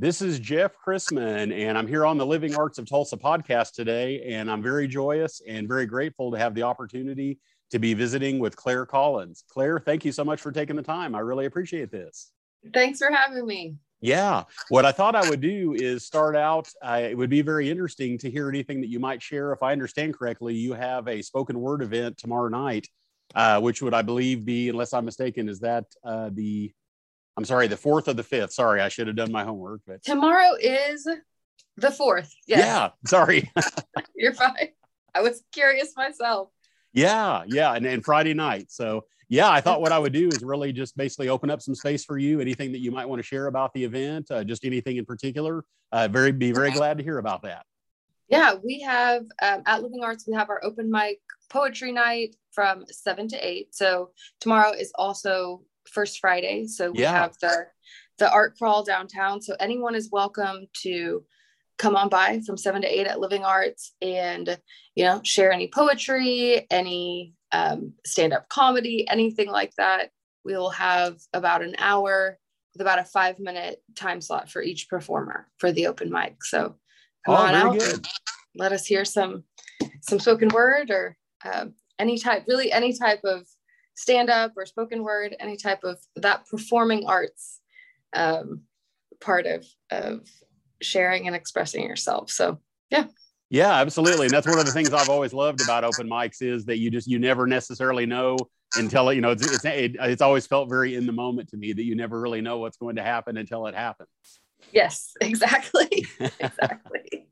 This is Jeff Chrisman, and I'm here on the Living Arts of Tulsa podcast today. And I'm very joyous and very grateful to have the opportunity to be visiting with Claire Collins. Claire, thank you so much for taking the time. I really appreciate this. Thanks for having me. Yeah. What I thought I would do is start out. Uh, it would be very interesting to hear anything that you might share. If I understand correctly, you have a spoken word event tomorrow night, uh, which would, I believe, be, unless I'm mistaken, is that uh, the I'm sorry, the fourth or the fifth. Sorry, I should have done my homework. But tomorrow is the fourth. Yes. Yeah, sorry. You're fine. I was curious myself. Yeah, yeah, and, and Friday night. So yeah, I thought what I would do is really just basically open up some space for you. Anything that you might want to share about the event, uh, just anything in particular. Uh, very be very glad to hear about that. Yeah, we have um, at Living Arts we have our open mic poetry night from seven to eight. So tomorrow is also first Friday. So we yeah. have the the art crawl downtown. So anyone is welcome to come on by from seven to eight at Living Arts and you know share any poetry, any um, stand up comedy, anything like that. We will have about an hour with about a five minute time slot for each performer for the open mic. So come oh, on out. Good. Let us hear some some spoken word or um, any type, really any type of stand up or spoken word, any type of that performing arts um, part of of sharing and expressing yourself. So yeah. Yeah, absolutely. And that's one of the things I've always loved about open mics is that you just you never necessarily know until you know it's it's, it, it's always felt very in the moment to me that you never really know what's going to happen until it happens. Yes, exactly. exactly.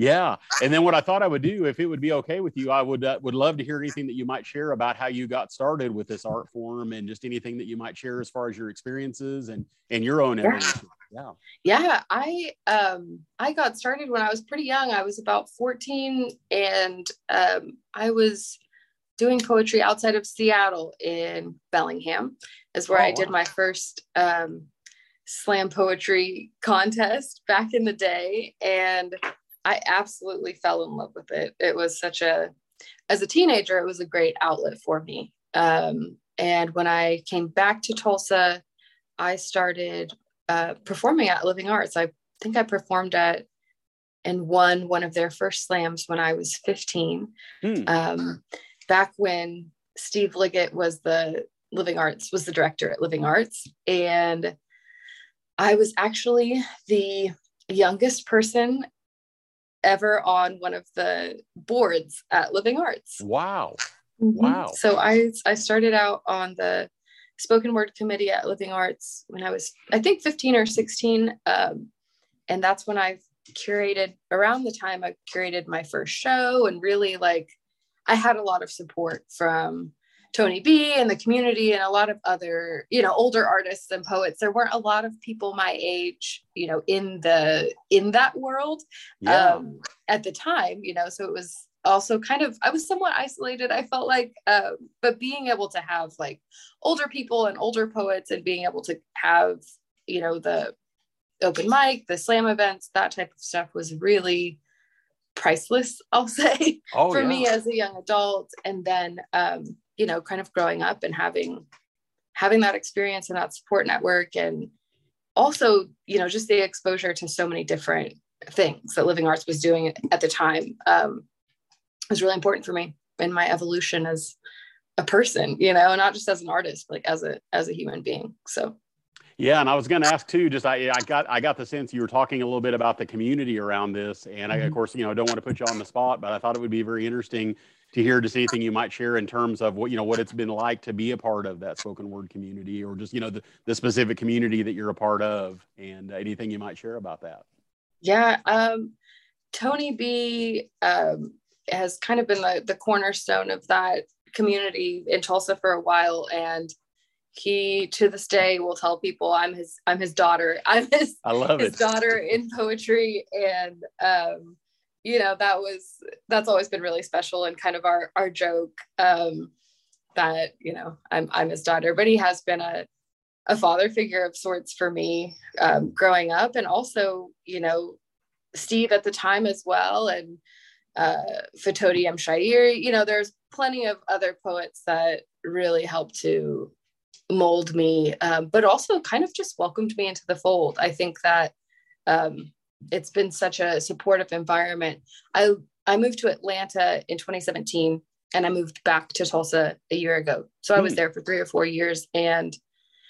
Yeah, and then what I thought I would do, if it would be okay with you, I would uh, would love to hear anything that you might share about how you got started with this art form, and just anything that you might share as far as your experiences and and your own. Yeah, yeah. I um I got started when I was pretty young. I was about fourteen, and um, I was doing poetry outside of Seattle in Bellingham, is where oh, I did my first um, slam poetry contest back in the day, and I absolutely fell in love with it. It was such a, as a teenager, it was a great outlet for me. Um, and when I came back to Tulsa, I started uh, performing at Living Arts. I think I performed at and won one of their first slams when I was 15. Hmm. Um, back when Steve Liggett was the Living Arts, was the director at Living Arts. And I was actually the youngest person ever on one of the boards at Living Arts. Wow. Mm-hmm. Wow. So I I started out on the spoken word committee at Living Arts when I was I think 15 or 16 um, and that's when I curated around the time I curated my first show and really like I had a lot of support from Tony B and the community and a lot of other, you know, older artists and poets. There weren't a lot of people my age, you know, in the in that world yeah. um, at the time, you know. So it was also kind of I was somewhat isolated. I felt like, uh, but being able to have like older people and older poets and being able to have, you know, the open mic, the slam events, that type of stuff was really priceless. I'll say oh, for yeah. me as a young adult, and then. Um, you know kind of growing up and having having that experience and that support network and also you know just the exposure to so many different things that living arts was doing at the time um, was really important for me in my evolution as a person you know not just as an artist but like as a as a human being so yeah, and I was going to ask too. Just I, I got I got the sense you were talking a little bit about the community around this, and I, of mm-hmm. course, you know, I don't want to put you on the spot, but I thought it would be very interesting to hear just anything you might share in terms of what you know what it's been like to be a part of that spoken word community or just you know the, the specific community that you're a part of and anything you might share about that yeah um, tony b um, has kind of been the, the cornerstone of that community in tulsa for a while and he to this day will tell people i'm his i'm his daughter i'm his i love his it. daughter in poetry and um you know that was that's always been really special and kind of our our joke um that you know i'm i'm his daughter but he has been a a father figure of sorts for me um, growing up. And also you know steve at the time as well and uh fatodi m. Shair. You know there's plenty of other poets that really helped to mold me um, but also kind of just welcomed me into the fold. I think that um, it's been such a supportive environment. I I moved to Atlanta in 2017 and I moved back to Tulsa a year ago. So I was hmm. there for three or four years and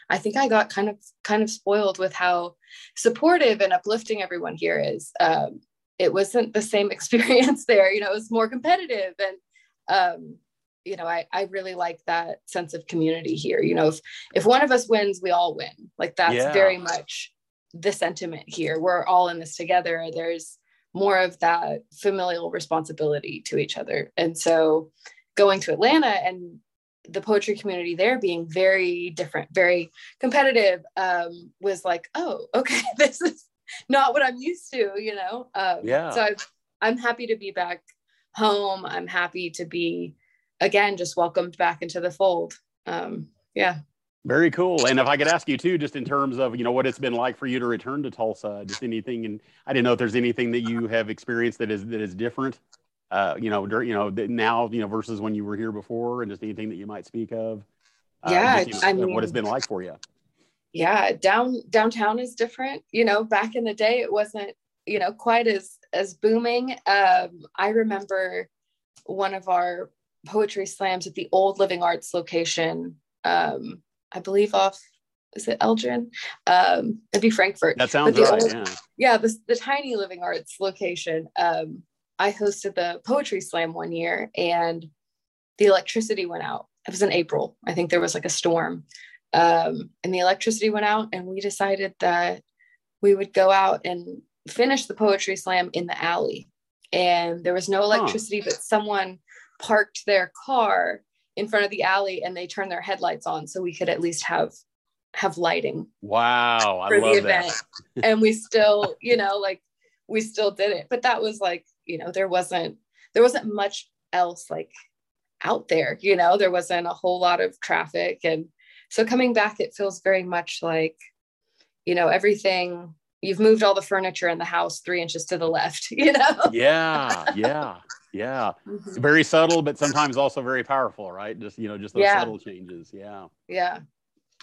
I think I got kind of kind of spoiled with how supportive and uplifting everyone here is. Um, it wasn't the same experience there, you know, it was more competitive and um, you know, I, I really like that sense of community here. You know, if if one of us wins, we all win. Like that's yeah. very much the sentiment here. We're all in this together. There's more of that familial responsibility to each other. And so going to Atlanta and the poetry community there being very different, very competitive, um, was like, oh, okay, this is not what I'm used to, you know? Um, yeah. So I've, I'm happy to be back home. I'm happy to be, again, just welcomed back into the fold. Um, yeah. Very cool. And if I could ask you too, just in terms of you know what it's been like for you to return to Tulsa, just anything, and I didn't know if there's anything that you have experienced that is that is different, uh, you know, you know now you know versus when you were here before, and just anything that you might speak of. Uh, yeah, just, you know, I mean, what it's been like for you. Yeah, down downtown is different. You know, back in the day, it wasn't you know quite as as booming. Um, I remember one of our poetry slams at the old Living Arts location. Um, I believe off is it Elgin? Um, it'd be Frankfort. That sounds right. Old, yeah. Yeah. The, the tiny living arts location. Um, I hosted the poetry slam one year and the electricity went out. It was in April. I think there was like a storm. Um, and the electricity went out and we decided that we would go out and finish the poetry slam in the alley. And there was no electricity, huh. but someone parked their car in front of the alley and they turned their headlights on so we could at least have have lighting. Wow, for the event. and we still, you know, like we still did it. But that was like, you know, there wasn't there wasn't much else like out there, you know, there wasn't a whole lot of traffic and so coming back it feels very much like you know, everything you've moved all the furniture in the house 3 inches to the left, you know. yeah, yeah. Yeah. Mm-hmm. Very subtle, but sometimes also very powerful, right? Just, you know, just those yeah. subtle changes. Yeah. Yeah.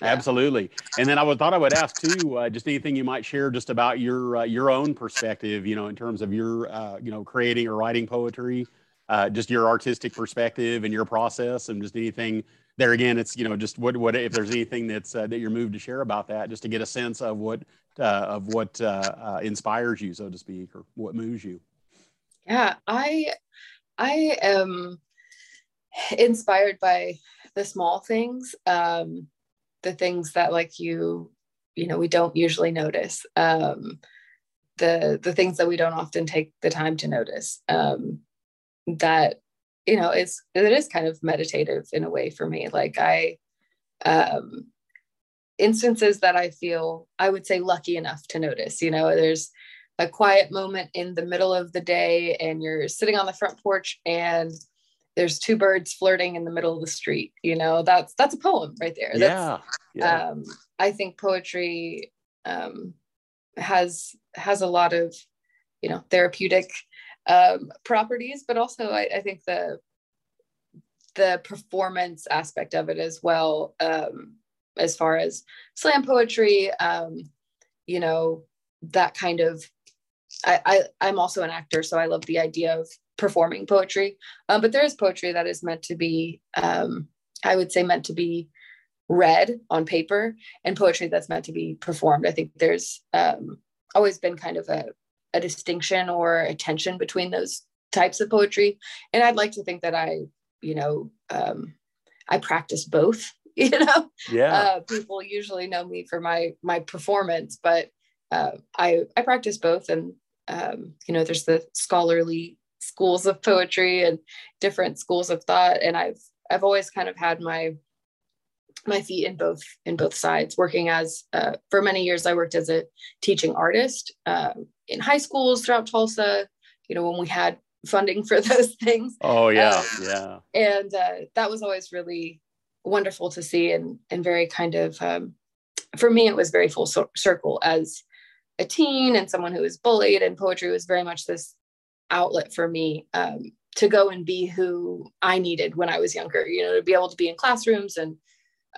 Absolutely. And then I would thought I would ask too, uh, just anything you might share just about your uh, your own perspective, you know, in terms of your uh, you know creating or writing poetry, uh, just your artistic perspective and your process, and just anything there. Again, it's you know just what what if there's anything that's uh, that you're moved to share about that, just to get a sense of what uh, of what inspires you, so to speak, or what moves you. Yeah, I I am inspired by the small things, um, the things that like you, you know, we don't usually notice. Um, the the things that we don't often take the time to notice. Um, that you know, it's it is kind of meditative in a way for me. Like I um instances that I feel I would say lucky enough to notice. You know, there's a quiet moment in the middle of the day and you're sitting on the front porch and there's two birds flirting in the middle of the street you know that's that's a poem right there yeah, yeah. Um, i think poetry um, has has a lot of you know therapeutic um, properties but also I, I, think the the performance aspect of it as well um, as far as slam poetry um, you know that kind of I, I am also an actor, so I love the idea of performing poetry. Um, but there is poetry that is meant to be, um, I would say, meant to be read on paper, and poetry that's meant to be performed. I think there's um, always been kind of a, a distinction or a tension between those types of poetry, and I'd like to think that I, you know, um, I practice both. You know, yeah. Uh, people usually know me for my my performance, but uh, I I practice both, and um, you know, there's the scholarly schools of poetry and different schools of thought, and I've I've always kind of had my my feet in both in both sides. Working as uh, for many years, I worked as a teaching artist uh, in high schools throughout Tulsa. You know, when we had funding for those things. Oh yeah, um, yeah. And uh, that was always really wonderful to see, and and very kind of um, for me, it was very full circle as a teen and someone who was bullied and poetry was very much this outlet for me um, to go and be who i needed when i was younger you know to be able to be in classrooms and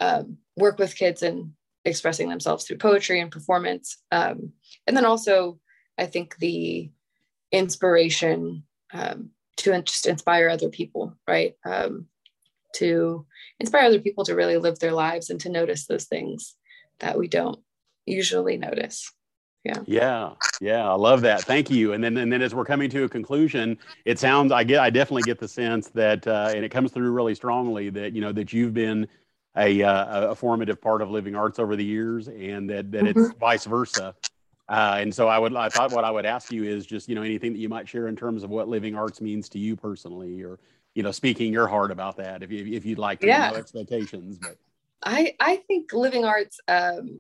um, work with kids and expressing themselves through poetry and performance. Um, and then also, I think the inspiration um, to just inspire other people, right? Um, to inspire other people to really live their lives and to notice those things that we don't usually notice. Yeah. Yeah. Yeah. I love that. Thank you. And then, and then as we're coming to a conclusion, it sounds, I get, I definitely get the sense that, uh, and it comes through really strongly that, you know, that you've been a, uh, a formative part of living arts over the years and that, that mm-hmm. it's vice versa. Uh, and so I would, I thought what I would ask you is just, you know, anything that you might share in terms of what living arts means to you personally, or, you know, speaking your heart about that, if you, if you'd like to yeah. know expectations, but. I, I think living arts, um,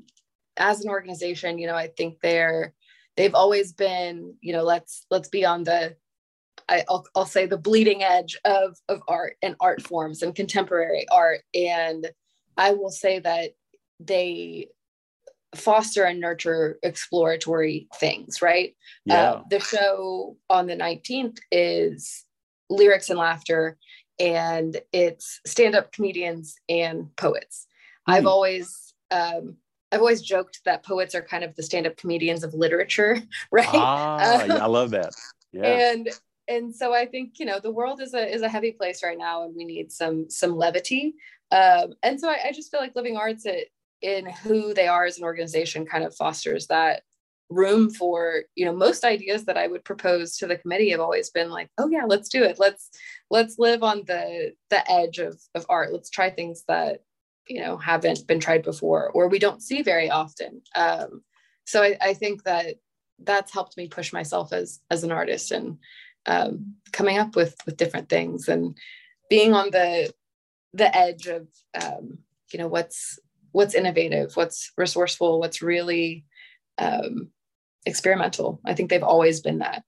as an organization, you know, I think they're, they've always been, you know, let's, let's be on the, I, will I'll say the bleeding edge of, of art and art forms and contemporary art. And I will say that they foster and nurture exploratory things, right? Yeah. Uh, the show on the 19th is lyrics and laughter, and it's stand up comedians and poets. Mm. I've always, um, I've always joked that poets are kind of the stand up comedians of literature, right? Ah, um, yeah, I love that. Yeah. And and so I think you know the world is a is a heavy place right now, and we need some some levity. Um, and so I, I just feel like living arts it, in who they are as an organization kind of fosters that room for you know most ideas that i would propose to the committee have always been like oh yeah let's do it let's let's live on the the edge of of art let's try things that you know haven't been tried before or we don't see very often um, so I, I think that that's helped me push myself as as an artist and um, coming up with with different things and being on the the edge of um, you know what's what's innovative, what's resourceful, what's really um, experimental. I think they've always been that,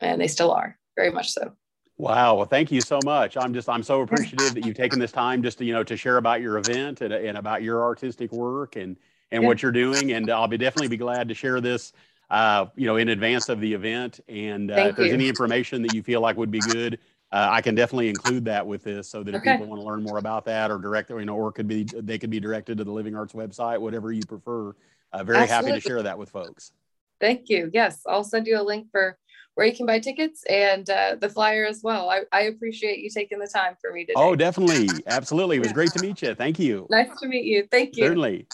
and they still are very much so. Wow. Well, thank you so much. I'm just, I'm so appreciative that you've taken this time just to, you know, to share about your event and, and about your artistic work and, and yeah. what you're doing. And I'll be definitely be glad to share this, uh, you know, in advance of the event. And uh, if there's you. any information that you feel like would be good uh, I can definitely include that with this so that if people want to learn more about that or direct, you know, or could be, they could be directed to the Living Arts website, whatever you prefer. Uh, very Absolutely. happy to share that with folks. Thank you. Yes, I'll send you a link for where you can buy tickets and uh, the flyer as well. I, I appreciate you taking the time for me today. Oh, definitely. Absolutely. It was great to meet you. Thank you. Nice to meet you. Thank you. Certainly.